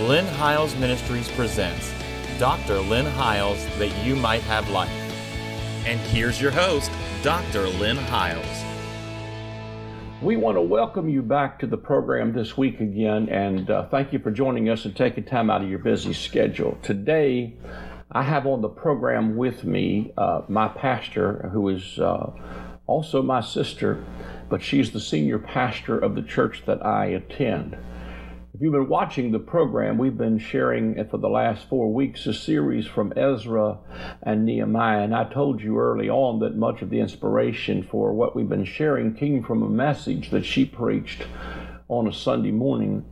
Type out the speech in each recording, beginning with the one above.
Lynn Hiles Ministries presents Dr. Lynn Hiles That You Might Have Life. And here's your host, Dr. Lynn Hiles. We want to welcome you back to the program this week again, and uh, thank you for joining us and taking time out of your busy schedule. Today, I have on the program with me uh, my pastor, who is uh, also my sister, but she's the senior pastor of the church that I attend. If you've been watching the program, we've been sharing for the last four weeks a series from Ezra and Nehemiah. And I told you early on that much of the inspiration for what we've been sharing came from a message that she preached on a Sunday morning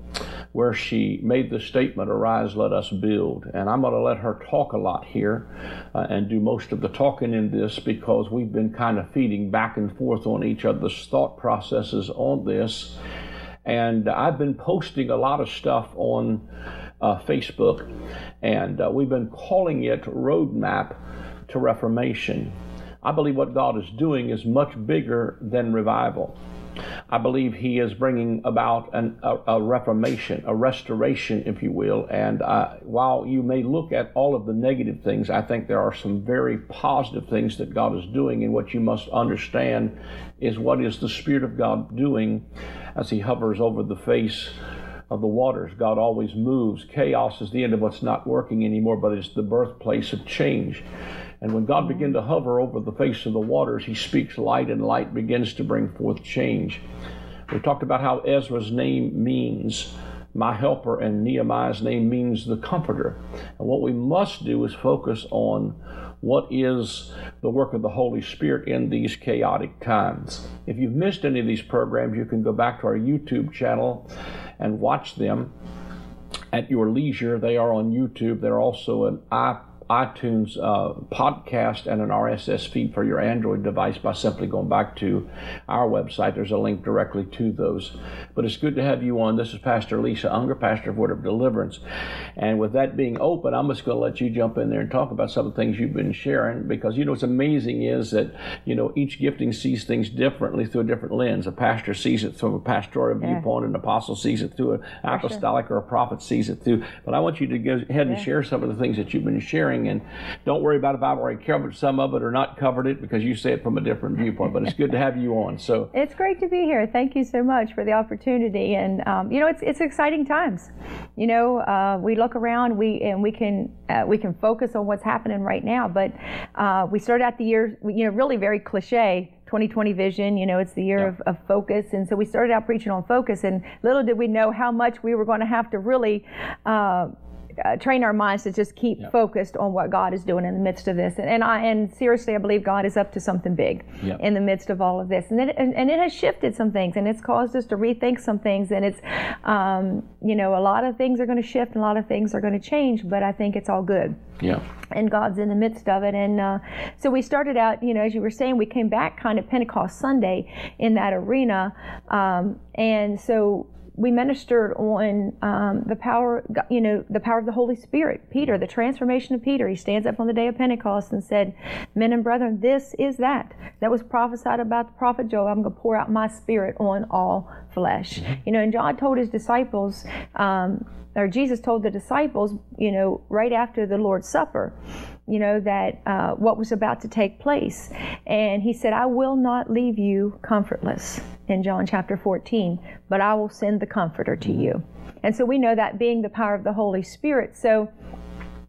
where she made the statement, Arise, let us build. And I'm going to let her talk a lot here uh, and do most of the talking in this because we've been kind of feeding back and forth on each other's thought processes on this. And I've been posting a lot of stuff on uh, Facebook, and uh, we've been calling it Roadmap to Reformation. I believe what God is doing is much bigger than revival. I believe He is bringing about an, a, a, reformation, a restoration, if you will. And uh, while you may look at all of the negative things, I think there are some very positive things that God is doing. And what you must understand is what is the Spirit of God doing as He hovers over the face of the waters. God always moves. Chaos is the end of what's not working anymore, but it's the birthplace of change. And when God began to mm. hover over the face of the waters, he speaks light, and light begins to bring forth change. We talked about how Ezra's name means my helper, and Nehemiah's name means the comforter. And what we must do is focus on what is the work of the Holy Spirit in these chaotic times. If you've missed any of these programs, you can go back to our YouTube channel and watch them at your leisure. They are on YouTube. They're also an iPad iTunes uh, podcast and an RSS feed for your Android device by simply going back to our website. There's a link directly to those. But it's good to have you on. This is Pastor Lisa Unger, pastor of Word of Deliverance. And with that being open, I'm just going to let you jump in there and talk about some of the things you've been sharing because, you know, what's amazing is that, you know, each gifting sees things differently through a different lens. A pastor sees it from a pastoral yeah. viewpoint, an apostle sees it through an apostolic sure. or a prophet sees it through. But I want you to go ahead and yeah. share some of the things that you've been sharing and don't worry about if I've already covered some of it or not covered it because you say it from a different viewpoint. But it's good to have you on. So it's great to be here. Thank you so much for the opportunity. And um, you know, it's it's exciting times. You know, uh, we look around, we and we can uh, we can focus on what's happening right now. But uh, we started out the year, you know, really very cliche 2020 vision. You know, it's the year yeah. of, of, focus. And so we started out preaching on focus, and little did we know how much we were going to have to really. Uh, uh, train our minds to just keep focused on what God is doing in the midst of this. And, and I and seriously, I believe God is up to something big in the midst of all of this. And it and, and, it has shifted some things, and it's caused us to rethink some things. And it's, um, you know, a lot of things are going to shift, and a lot of things are going to change. But I think it's all good. Yeah. And God's in the midst of it. And uh, so we started out, you know, as you were saying, we came back kind of Pentecost Sunday in that arena. Um, and so we ministered on um, the power, you know, the power of the Holy Spirit. Peter, the transformation of Peter. He stands up on the day of Pentecost and said, "Men and brethren, this is that that was prophesied about the prophet Joel. I'm going to pour out my Spirit on all flesh." Mm-hmm. You know, and John told his disciples. Um, or Jesus told the disciples, you know, right after the Lord's Supper, you know, that uh, what was about to take place. And he said, I will not leave you comfortless in John chapter 14, but I will send the Comforter to you. And so we know that being the power of the Holy Spirit. So,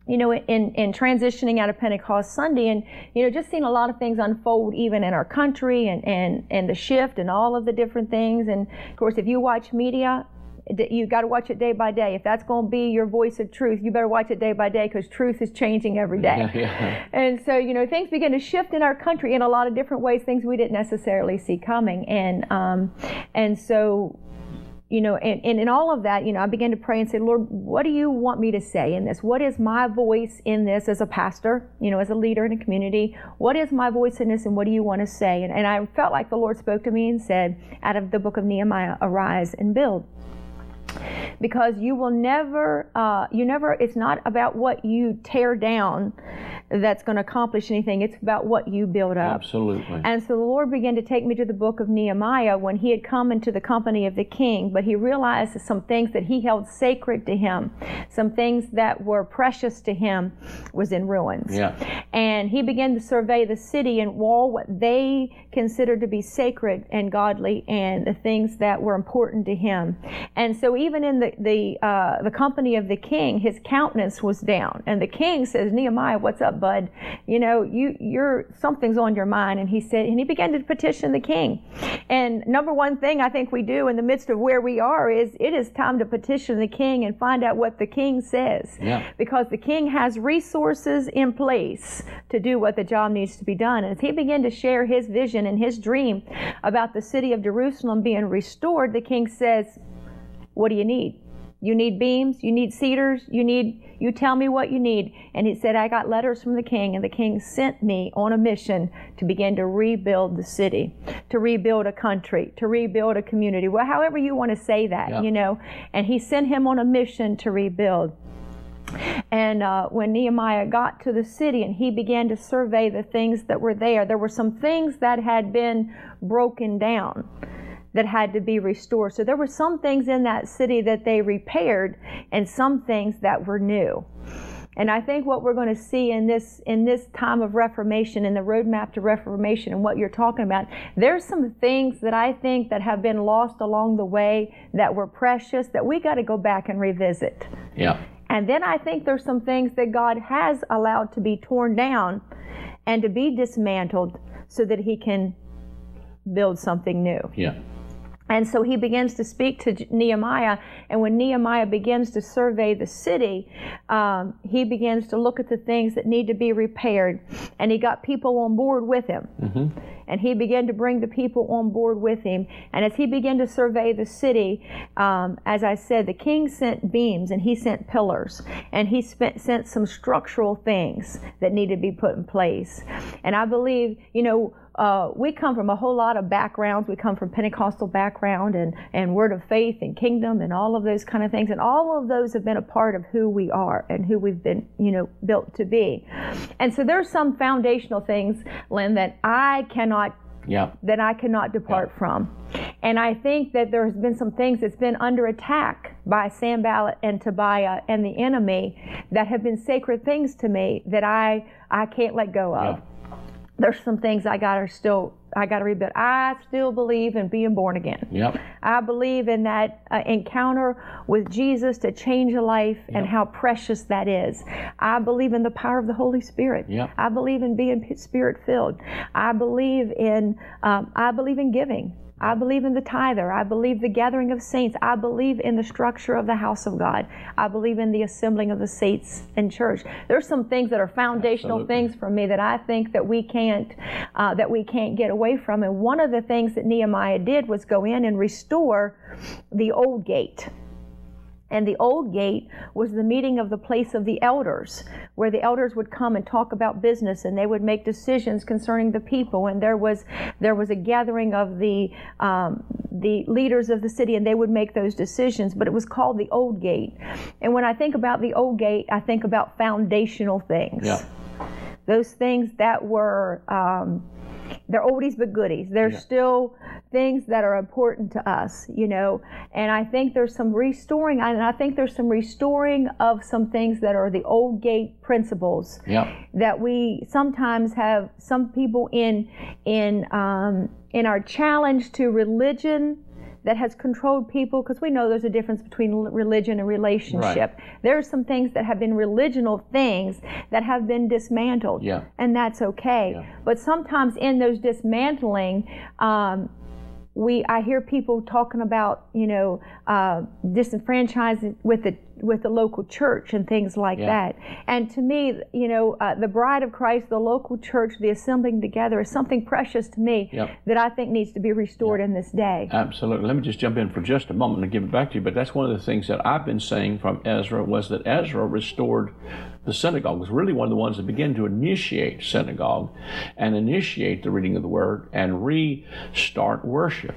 you know, in, in transitioning out of Pentecost Sunday and, you know, just seeing a lot of things unfold even in our country and, and, and the shift and all of the different things. And of course, if you watch media, you got to watch it day by day. If that's going to be your voice of truth, you better watch it day by day because truth is changing every day. Yeah, yeah. And so, you know, things begin to shift in our country in a lot of different ways, things we didn't necessarily see coming. And um, and so, you know, and, and in all of that, you know, I began to pray and say, Lord, what do you want me to say in this? What is my voice in this as a pastor, you know, as a leader in a community? What is my voice in this and what do you want to say? And, and I felt like the Lord spoke to me and said, out of the book of Nehemiah, arise and build because you will never uh, you never it's not about what you tear down that's going to accomplish anything. It's about what you build up. Absolutely. And so the Lord began to take me to the book of Nehemiah when he had come into the company of the king, but he realized some things that he held sacred to him, some things that were precious to him, was in ruins. Yeah. And he began to survey the city and all what they considered to be sacred and godly and the things that were important to him. And so even in the the uh, the company of the king, his countenance was down. And the king says, Nehemiah, what's up, bud? You know, you you're something's on your mind. And he said, and he began to petition the king. And number one thing I think we do in the midst of where we are is it is time to petition the king and find out what the king says. Yeah. Because the king has resources in place to do what the job needs to be done. And as he began to share his vision and his dream about the city of Jerusalem being restored, the king says, What do you need? You need beams, you need cedars, you need, you tell me what you need. And he said, I got letters from the king, and the king sent me on a mission to begin to rebuild the city, to rebuild a country, to rebuild a community. Well, however you want to say that, Yeah. you know. And he sent him on a mission to rebuild. And uh, when Nehemiah got to the city and he began to survey the things that were there, there were some things that had been broken down that had to be restored. So there were some things in that city that they repaired and some things that were new. And I think what we're going to see in this in this time of reformation in the roadmap to reformation and what you're talking about, there's some things that I think that have been lost along the way that were precious that we got to go back and revisit. Yeah. And then I think there's some things that God has allowed to be torn down and to be dismantled so that He can build something new. Yeah. And so he begins to speak to Nehemiah. And when Nehemiah begins to survey the city, um, he begins to look at the things that need to be repaired. And he got people on board with him. And he began to bring the people on board with him. And as he began to survey the city, um, as I said, the king sent beams and he sent pillars. And he spent, sent some structural things that needed to be put in place. And I believe, you know, uh, we come from a whole lot of backgrounds. We come from Pentecostal background and, and Word of Faith and Kingdom and all of those kind of things. And all of those have been a part of who we are and who we've been, you know, built to be. And so there's some foundational things, Lynn, that I cannot Yeah. that I cannot depart from. And I think that there has been some things that's been under attack by Sanballat and Tobiah and the enemy that have been sacred things to me that I I can't let go of. Yeah. There's some things I gotta still I gotta rebuild. I still believe in being born again. Yep. I believe in that uh, encounter with Jesus to change a life and how precious that is. I believe in the power of the Holy Spirit. Yep. I believe in being spirit filled. I believe in um, I believe in giving. I believe in the tither. I believe the gathering of saints. I believe in the structure of the house of God. I believe in the assembling of the saints in church. There's some things that are foundational Absolutely. things for me that I think that we can't uh, that we can't get away from. And one of the things that Nehemiah did was go in and restore the old gate. And the old gate was the meeting of the place of the elders, where the elders would come and talk about business, and they would make decisions concerning the people. And there was there was a gathering of the um, the leaders of the city, and they would make those decisions. But it was called the old gate. And when I think about the old gate, I think about foundational things Yeah. Those things that were um, they're oldies but goodies they're Yeah. still things that are important to us you know and i think there's some restoring and i think there's some restoring of some things that are the old gate principles Yep. that we sometimes have some people in in um, in our challenge to religion that has controlled people because we know there's a difference between religion and relationship. There are some things that have been religional things that have been dismantled, Yeah. and that's okay. Yeah. But sometimes in those dismantling, um, we I hear people talking about you know uh, disenfranchising with the with the local church and things like Yeah. that. And to me, you know, uh, the bride of Christ, the local church, the assembling together is something precious to me Yep. that I think needs to be restored in this day. Absolutely. Let me just jump in for just a moment and give it back to you. But that's one of the things that I've been saying from Ezra was that Ezra restored the synagogue. Was really one of the ones that began to initiate synagogue and initiate the reading of the word and restart worship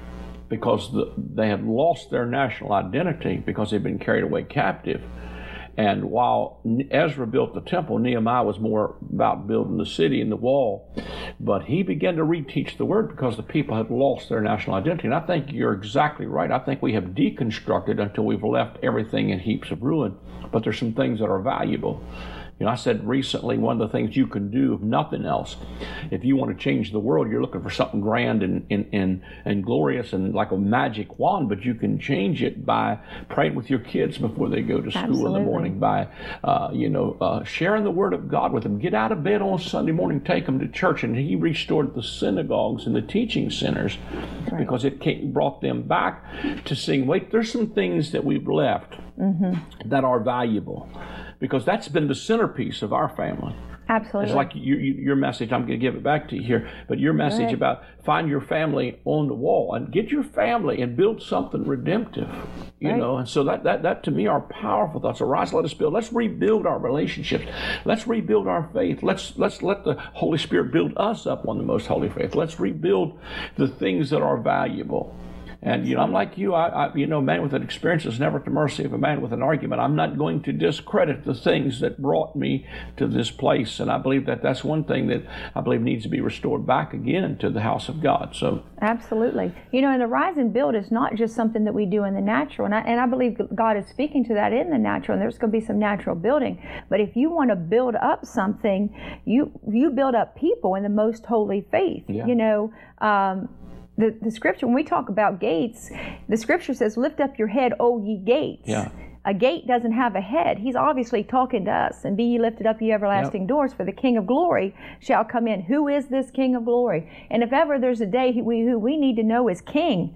because the, they had lost their national identity because they'd been carried away captive. And while Ezra built the temple, Nehemiah was more about building the city and the wall. But he began to reteach the word because the people had lost their national identity. And I think you're exactly right. I think we have deconstructed until we've left everything in heaps of ruin. But there's some things that are valuable. You know, I said recently one of the things you can do, if nothing else, if you want to change the world, you're looking for something grand and, and, and, and glorious and like a magic wand, but you can change it by praying with your kids before they go to school Absolutely. in the morning, by, uh, you know, uh, sharing the word of God with them. Get out of bed on Sunday morning, take them to church. And he restored the synagogues and the teaching centers Right. because it came, brought them back to seeing, wait, there's some things that we've left that are valuable because that's been the centerpiece of our family. Absolutely. It's like you, you, your message, I'm going to give it back to you here, but your message about find your family on the wall and get your family and build something redemptive, you Right. know. And so that, that, that to me are powerful thoughts. Arise, let us build. Let's rebuild our relationships. Let's rebuild our faith. Let's, let's let the Holy Spirit build us up on the most holy faith. Let's rebuild the things that are valuable. And you know, I'm like you. I, I, you know, man with an experience is never at the mercy of a man with an argument. I'm not going to discredit the things that brought me to this place, and I believe that that's one thing that I believe needs to be restored back again to the house of God. So, Absolutely. You know, and the rise and build is not just something that we do in the natural. And I, and I believe God is speaking to that in the natural, and there's going to be some natural building. But if you want to build up something, you you build up people in the most holy faith. Yeah. You know, um, the, the scripture, when we talk about gates, the scripture says, Lift up your head, O ye gates. Yeah. A gate doesn't have a head. He's obviously talking to us. And be ye lifted up, ye everlasting doors, for the King of glory shall come in. Who is this King of glory? And if ever there's a day who we, who we need to know is King,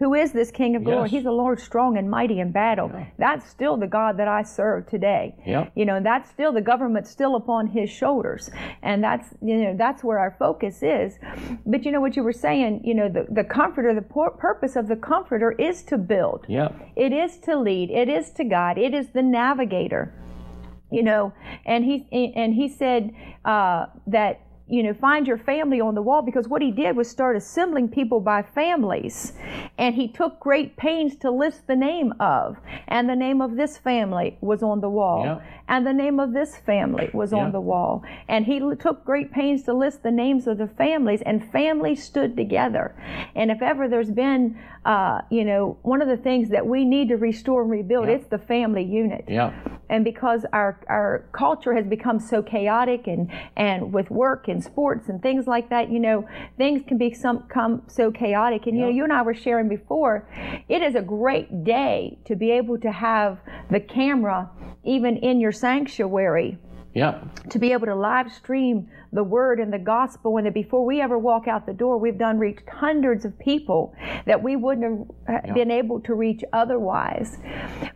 who is this King of glory? Yes. He's the Lord strong and mighty in battle. That's still the God that I serve today. Yep. You know, that's still the government still upon his shoulders. And that's you know, that's where our focus is. But you know what you were saying, you know, the, the comforter, the pur- purpose of the comforter is to build. yeah, It is to lead. It is to guide. It is the navigator. You know, and he and he said uh, that you know find your family on the wall because what he did was start assembling people by families, and he took great pains to list the name of, and the name of this family was on the wall, and the name of this family was on the wall, and he took great pains to list the names of the families, and families stood together. And if ever there's been, uh, you know, one of the things that we need to restore and rebuild, it's the family unit. yeah, And because our, our culture has become so chaotic and, and with work and sports and things like that, you know, things can become so chaotic. And, you know, you and I were sharing before, it is a great day to be able to have the camera even in your sanctuary yeah, to be able to live stream the word and the gospel and that before we ever walk out the door we've done reached hundreds of people that we wouldn't have Yeah. been able to reach otherwise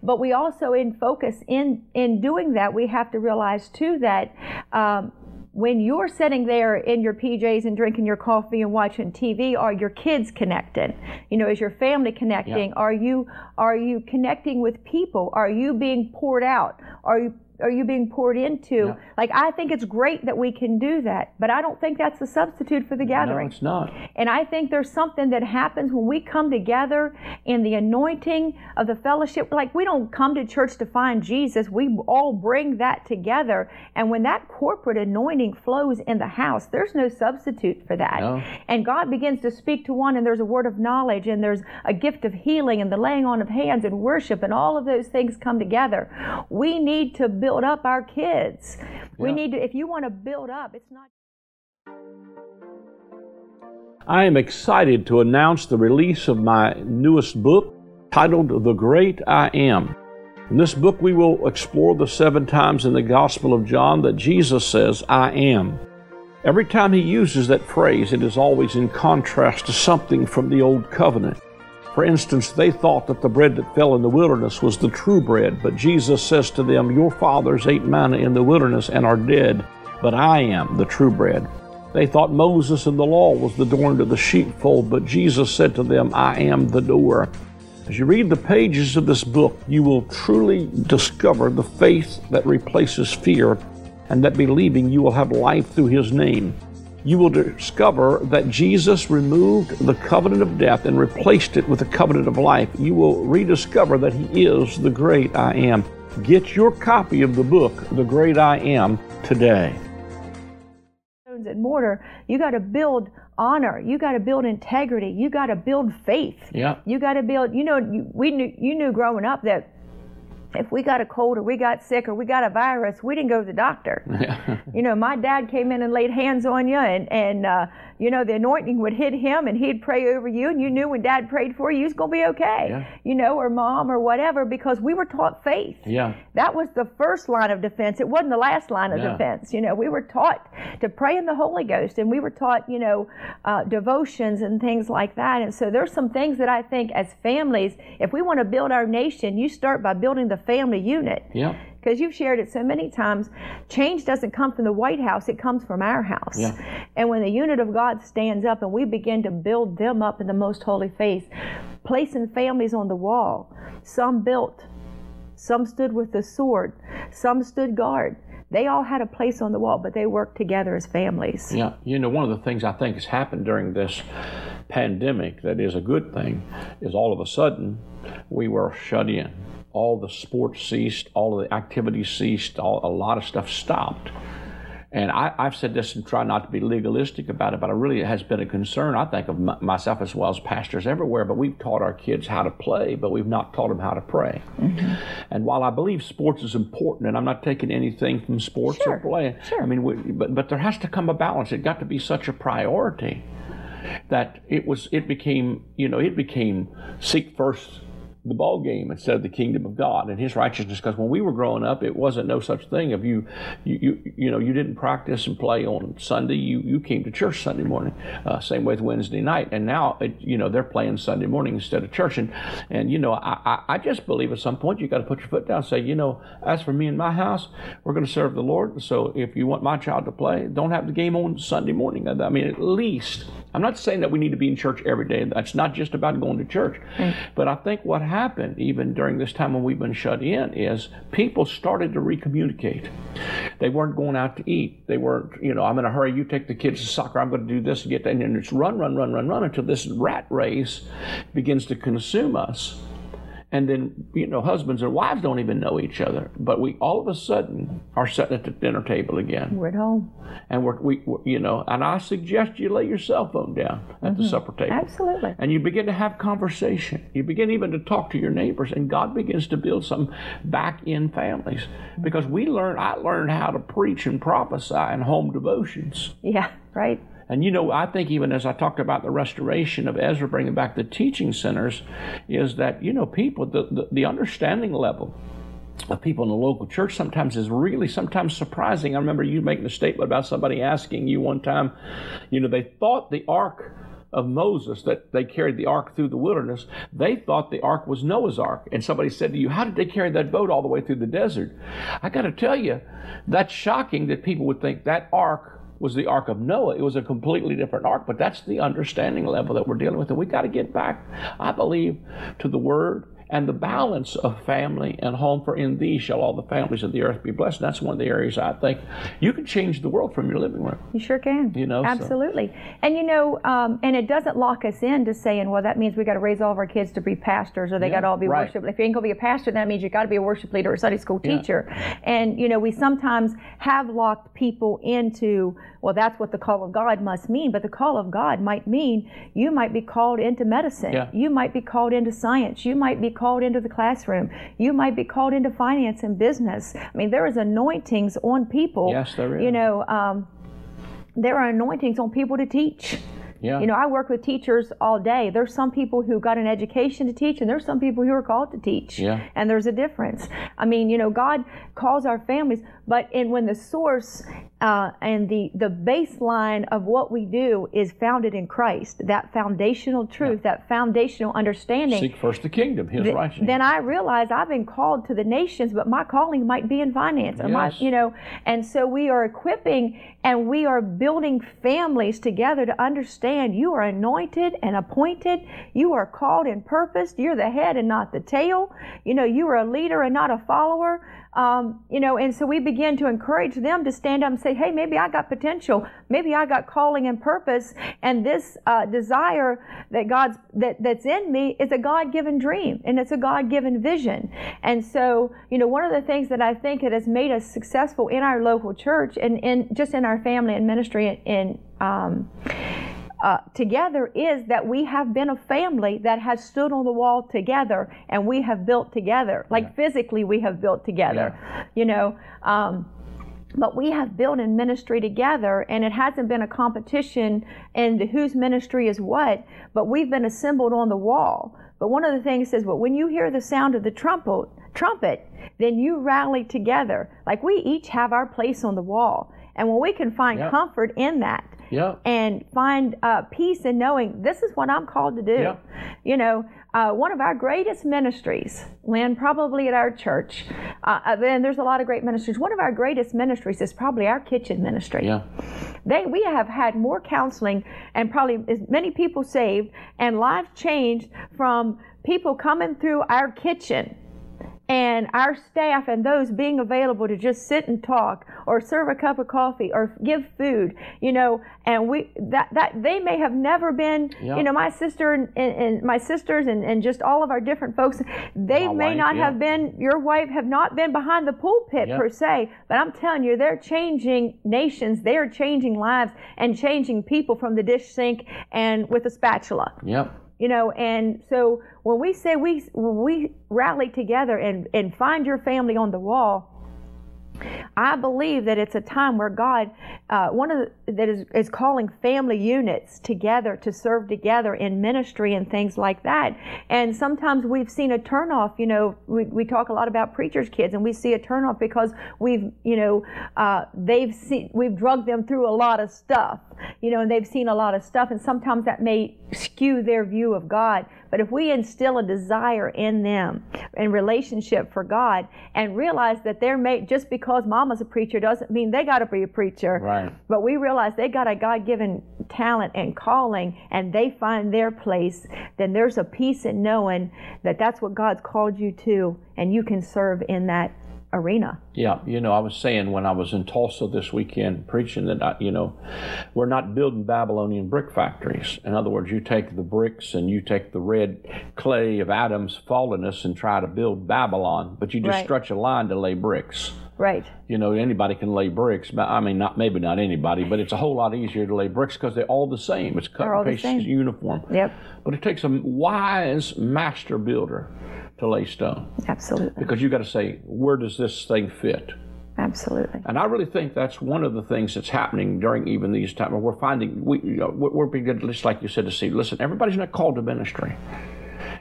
but we also in focus in in doing that we have to realize too that um, when you're sitting there in your PJs and drinking your coffee and watching TV, are your kids connected? You know, is your family connecting? Are you are you connecting with people? Are you being poured out? Are you are you being poured into? Like I think it's great that we can do that, but I don't think that's a substitute for the gathering. no, it's not. And I think there's something that happens when we come together in the anointing of the fellowship. Like we don't come to church to find Jesus. We all bring that together. And when that corporate anointing flows in the house, there's no substitute for that. No. And God begins to speak to one, and there's a word of knowledge, and there's a gift of healing, and the laying on of hands, and worship, and all of those things come together. We need to build up our kids. We need to, if you want to build up, it's not. I am excited to announce the release of my newest book titled The Great I Am. In this book, we will explore the seven times in the Gospel of John that Jesus says, I am. Every time he uses that phrase, it is always in contrast to something from the Old Covenant. For instance, they thought that the bread that fell in the wilderness was the true bread, but Jesus says to them, Your fathers ate manna in the wilderness and are dead, but I am the true bread. They thought Moses and the law was the door into the sheepfold, but Jesus said to them, I am the door. As you read the pages of this book, you will truly discover the faith that replaces fear and that believing you will have life through his name. You will discover that Jesus removed the covenant of death and replaced it with the covenant of life. You will rediscover that he is the great I am. Get your copy of the book, The Great I Am, today. Stones and mortar, you got to build honor. You got to build integrity. You got to build faith. Yeah. You got to build. You know, we knew you knew growing up that if we got a cold or we got sick or we got a virus, we didn't go to the doctor. Yeah. you know, my dad came in and laid hands on you, and and uh, you know the anointing would hit him, and he'd pray over you, and you knew when dad prayed for you, you was gonna be okay. Yeah. You know, or mom or whatever, because we were taught faith. Yeah. That was the first line of defense. It wasn't the last line of Yeah. defense. You know, we were taught to pray in the Holy Ghost, and we were taught, you know, uh, devotions and things like that. And so there's some things that I think as families, if we want to build our nation, you start by building the family unit. Yeah. Because you've shared it so many times, change doesn't come from the White House, it comes from our house. Yeah. And when the unit of God stands up and we begin to build them up in the most holy faith, placing families on the wall, some built, some stood with the sword, some stood guard. They all had a place on the wall, but they worked together as families. Yeah, you know, one of the things I think has happened during this pandemic that is a good thing is all of a sudden we were shut in. All the sports ceased, all of the activities ceased, all, a lot of stuff stopped. And I, I've said this and try not to be legalistic about it, but it really has been a concern, I think, of m- myself as well as pastors everywhere. But we've taught our kids how to play, but we've not taught them how to pray. Mm-hmm. And while I believe sports is important, and I'm not taking anything from sports Sure, or playing, sure. I mean, we, but but there has to come a balance. It got to be such a priority that it was. It became, you know, it became seek first the ball game instead of the kingdom of God and His righteousness. Because when we were growing up, it wasn't no such thing. If you, you, you, you know, you didn't practice and play on Sunday, you you came to church Sunday morning. Uh, same way with Wednesday night. And now, it, you know, they're playing Sunday morning instead of church. And and you know, I I, I just believe at some point you got to put your foot down and say, you know, as for me and my house, we're going to serve the Lord. So if you want my child to play, don't have the game on Sunday morning. I mean, at least. I'm not saying that we need to be in church every day. That's not just about going to church. But I think what happened, even during this time when we've been shut in, is people started to recommunicate. They weren't going out to eat. They weren't, you know, I'm in a hurry. You take the kids to soccer. I'm going to do this and get that. And it's run, run, run, run, run until this rat race begins to consume us. And then, you know, husbands and wives don't even know each other. But we all of a sudden are sitting at the dinner table again We're at home. and we're, we, we you know, and I suggest you lay your cell phone down at the mm-hmm. supper table. Absolutely. And you begin to have conversation. You begin even to talk to your neighbors, and God begins to build some back in families. Because we learn, I learned how to preach and prophesy in home devotions. Yeah, right. And you know, I think even as I talked about the restoration of Ezra bringing back the teaching centers, is that, you know, people, the, the, the understanding level of people in the local church sometimes is really sometimes surprising. I remember you making a statement about somebody asking you one time, you know, they thought the ark of Moses that they carried the ark through the wilderness, they thought the ark was Noah's ark. And somebody said to you, How did they carry that boat all the way through the desert? I got to tell you, that's shocking that people would think that ark was the ark of Noah. It was a completely different ark, but that's the understanding level that we're dealing with. And we got to get back, I believe, to the word and the balance of family and home. For in thee shall all the families of the earth be blessed. And that's one of the areas I think you can change the world from your living room. You sure can. You know, so- absolutely. And you know, um, and it doesn't lock us in to saying, well, that means we got to raise all of our kids to be pastors, or they Yeah, got to all be right. worship. If you ain't gonna be a pastor, that means you got to be a worship leader or a Sunday school Yeah. teacher. And you know, we sometimes have locked people into, well, that's what the call of God must mean. But the call of God might mean you might be called into medicine. Yeah. You might be called into science. You might be called into the classroom. You might be called into finance and business. I mean, there is anointings on people. Yes, there is. You know, um, there are anointings on people to teach. Yeah. You know, I work with teachers all day. There's some people who got an education to teach, and there's some people who are called to teach. Yeah. And there's a difference. I mean, you know, God calls our families, but in when the source uh, and the the baseline of what we do is founded in Christ, that foundational truth, that foundational understanding. Seek first the kingdom, his Th- righteousness. then I realize I've been called to the nations, but my calling might be in finance. Yes. you know, and so we are equipping and we are building families together to understand you are anointed and appointed. You are called and purposed. You're the head and not the tail. You know, you are a leader and not a follower. Um, you know, and so we begin to encourage them to stand up and say, hey, maybe I got potential, maybe I got calling and purpose, and this uh, desire that God's that that's in me is a God-given dream, and it's a God-given vision. And so, you know, one of the things that I think it has made us successful in our local church and in just in our family and ministry in. Um, uh, together is that we have been a family that has stood on the wall together and we have built together. Like yeah. physically, we have built together, yeah. you know. Um, but we have built in ministry together and it hasn't been a competition in whose ministry is what but we've been assembled on the wall but one of the things says well when you hear the sound of the trumpet trumpet then you rally together like we each have our place on the wall and when we can find yep. comfort in that yeah. and find uh, peace in knowing this is what I'm called to do. Yeah. You know, uh, one of our greatest ministries, Lynn, probably at our church, uh, and there's a lot of great ministries. One of our greatest ministries is probably our kitchen ministry. Yeah. They, we have had more counseling and probably as many people saved and lives changed from people coming through our kitchen and our staff and those being available to just sit and talk or serve a cup of coffee or give food you know and we that that they may have never been you know my sister and, and, and, my sisters and, and just all of our different folks. They my may wife, not yeah. have been your wife have not been behind the pulpit per se but i'm telling you they're changing nations. They're changing lives and changing people from the dish sink and with a spatula. Yep you know and so when we say we we rally together and and find your family on the wall I believe that it's a time where God, uh, one of the, that is, is calling family units together to serve together in ministry and things like that. And sometimes we've seen a turnoff. You know, we, we talk a lot about preachers' kids, and we see a turnoff because we've, you know, uh, they've seen we've drugged them through a lot of stuff. You know, and they've seen a lot of stuff, and sometimes that may skew their view of God. But if we instill a desire in them in relationship for God and realize that they're made just because mama's a preacher doesn't mean they got to be a preacher. Right. But we realize they got a God given talent and calling and they find their place, then there's a peace in knowing that that's what God's called you to and you can serve in that arena. Yeah, you know, I was saying when I was in Tulsa this weekend preaching that, I, you know, we're not building Babylonian brick factories. In other words, you take the bricks and you take the red clay of Adam's fallenness and try to build Babylon, but you just Right. stretch a line to lay bricks. Right. You know, anybody can lay bricks. but I mean, not maybe not anybody, but it's a whole lot easier to lay bricks because they're all the same. It's cut and all the paste same. uniform. Yep. But it takes a wise master builder to lay stone Absolutely. because you've got to say, where does this thing fit? Absolutely. And I really think that's one of the things that's happening during even these times. We're finding we, you know, we're beginning, just like you said, to see. Listen, everybody's not called to ministry.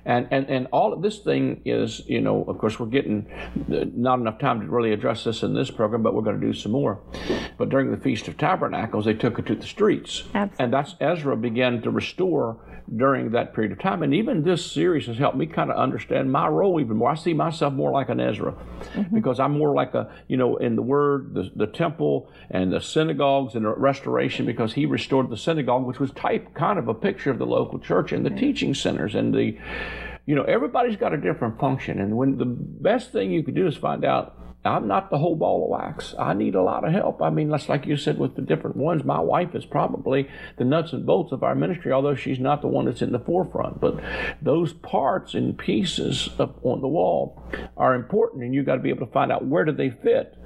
And, and and all of this thing is, you know, of course, we're getting uh, not enough time to really address this in this program, but we're going to do some more. But during the Feast of Tabernacles, they took it to the streets, Absolutely. and that's Ezra began to restore during that period of time. And even this series has helped me kind of understand my role even more. I see myself more like an Ezra mm-hmm. because I'm more like a, you know, in the Word, the, the temple and the synagogues and the restoration because he restored the synagogue, which was type kind of a picture of the local church and the teaching centers and the, you know, everybody's got a different function. And when the best thing you could do is find out I'm not the whole ball of wax. I need a lot of help. I mean, that's like you said with the different ones. My wife is probably the nuts and bolts of our ministry, although she's not the one that's in the forefront. But those parts and pieces up on the wall are important, and you've got to be able to find out where do they fit,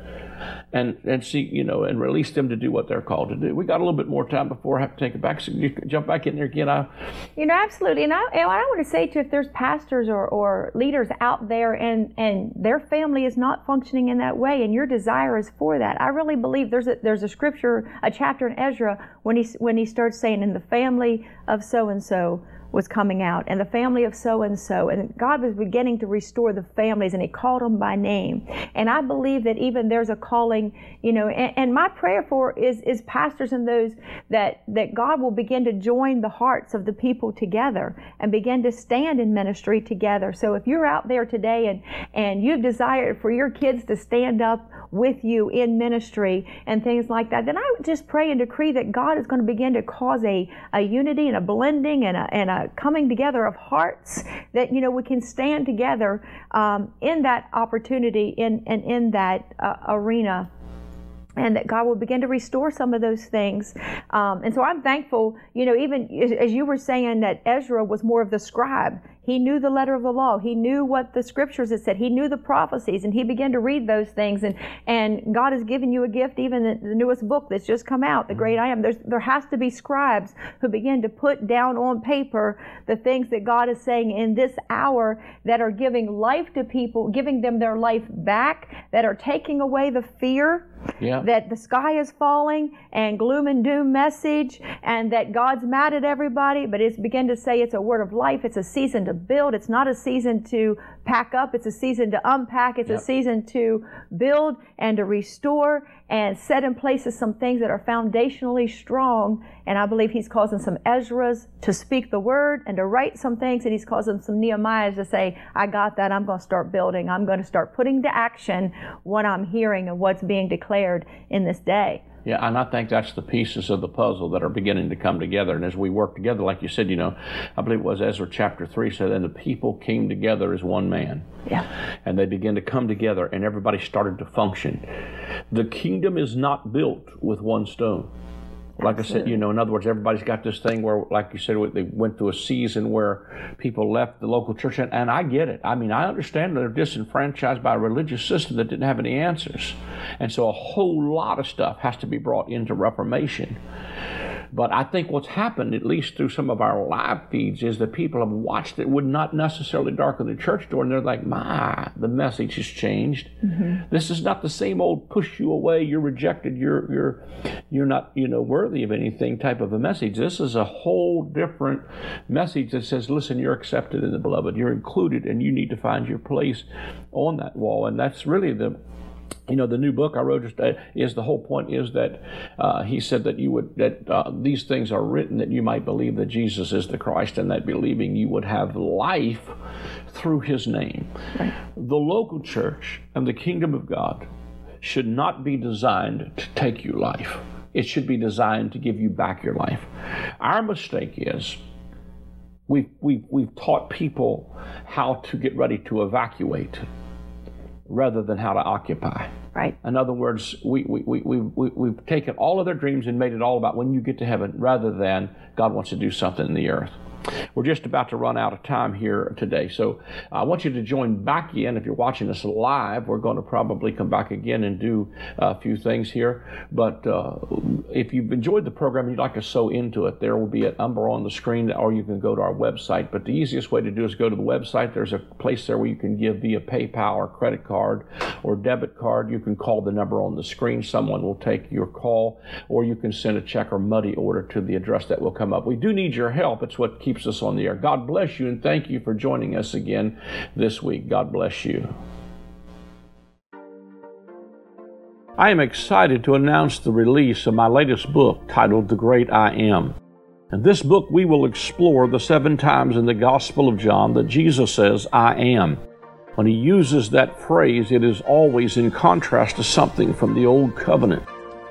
and and see you know and release them to do what they're called to do. We got a little bit more time before I have to take it back. So you can jump back in there again. I You know, absolutely. And I, and I want to say to if there's pastors or, or leaders out there and, and their family is not functioning in that way and your desire is for that, I really believe there's a, there's a scripture, a chapter in Ezra when he, when he starts saying, in the family of so and so was coming out and the family of so and so and God was beginning to restore the families and he called them by name. And I believe that even there's a calling you know and, and my prayer for is is pastors and those that that God will begin to join the hearts of the people together and begin to stand in ministry together. So if you're out there today and and you've desired for your kids to stand up with you in ministry and things like that, then I would just pray and decree that God is going to begin to cause a, a unity and a blending and a, and a coming together of hearts that, you know, we can stand together um, in that opportunity in, and in that uh, arena and that God will begin to restore some of those things. Um, and so I'm thankful, you know, even as you were saying that Ezra was more of the scribe, he knew the letter of the law. He knew what the scriptures had said. He knew the prophecies, and he began to read those things. And, and God has given you a gift, even the, the newest book that's just come out, The Great I Am. There's, there has to be scribes who begin to put down on paper the things that God is saying in this hour that are giving life to people, giving them their life back, that are taking away the fear yeah. that the sky is falling and gloom and doom message, and that God's mad at everybody. But it's begin to say it's a word of life. It's a season to build. It's not a season to pack up. It's a season to unpack. It's yep. a season to build and to restore and set in places some things that are foundationally strong. And I believe He's causing some Ezras to speak the word and to write some things. And He's causing some Nehemiahs to say, I got that. I'm going to start building. I'm going to start putting to action what I'm hearing and what's being declared in this day. Yeah, and I think that's the pieces of the puzzle that are beginning to come together. And as we work together, like you said, you know, I believe it was Ezra chapter 3 said, and the people came together as one man. Yeah. And they began to come together, and everybody started to function. The kingdom is not built with one stone. Like Absolutely. I said, you know, in other words, everybody's got this thing where, like you said, they went through a season where people left the local church, and, and I get it. I mean, I understand they're disenfranchised by a religious system that didn't have any answers. And so a whole lot of stuff has to be brought into Reformation. But I think what's happened, at least through some of our live feeds, is that people have watched it would not necessarily darken the church door, and they're like, "My, the message has changed. Mm-hmm. This is not the same old push you away, you're rejected, you're you're you're not you know worthy of anything type of a message. This is a whole different message that says, listen, you're accepted in the beloved, you're included, and you need to find your place on that wall. And that's really the you know the new book I wrote just uh, is the whole point is that uh, he said that you would that uh, these things are written that you might believe that Jesus is the Christ and that believing you would have life through his name. Right. The local church and the kingdom of God should not be designed to take you life. It should be designed to give you back your life. Our mistake is we've, we've, we've taught people how to get ready to evacuate rather than how to occupy. Right. In other words, we, we, we, we, we, we've taken all of their dreams and made it all about when you get to heaven rather than God wants to do something in the earth. We're just about to run out of time here today. So I want you to join back in. If you're watching us live, we're going to probably come back again and do a few things here. But uh, if you've enjoyed the program and you'd like to sow into it, there will be a number on the screen, or you can go to our website. But the easiest way to do is go to the website. There's a place there where you can give via PayPal or credit card or debit card. You can call the number on the screen. Someone will take your call, or you can send a check or money order to the address that will come up. We do need your help. It's what keeps us on the air. God bless you and thank you for joining us again this week. God bless you. I am excited to announce the release of my latest book titled The Great I Am. In this book, we will explore the seven times in the Gospel of John that Jesus says, I am. When he uses that phrase, it is always in contrast to something from the Old Covenant.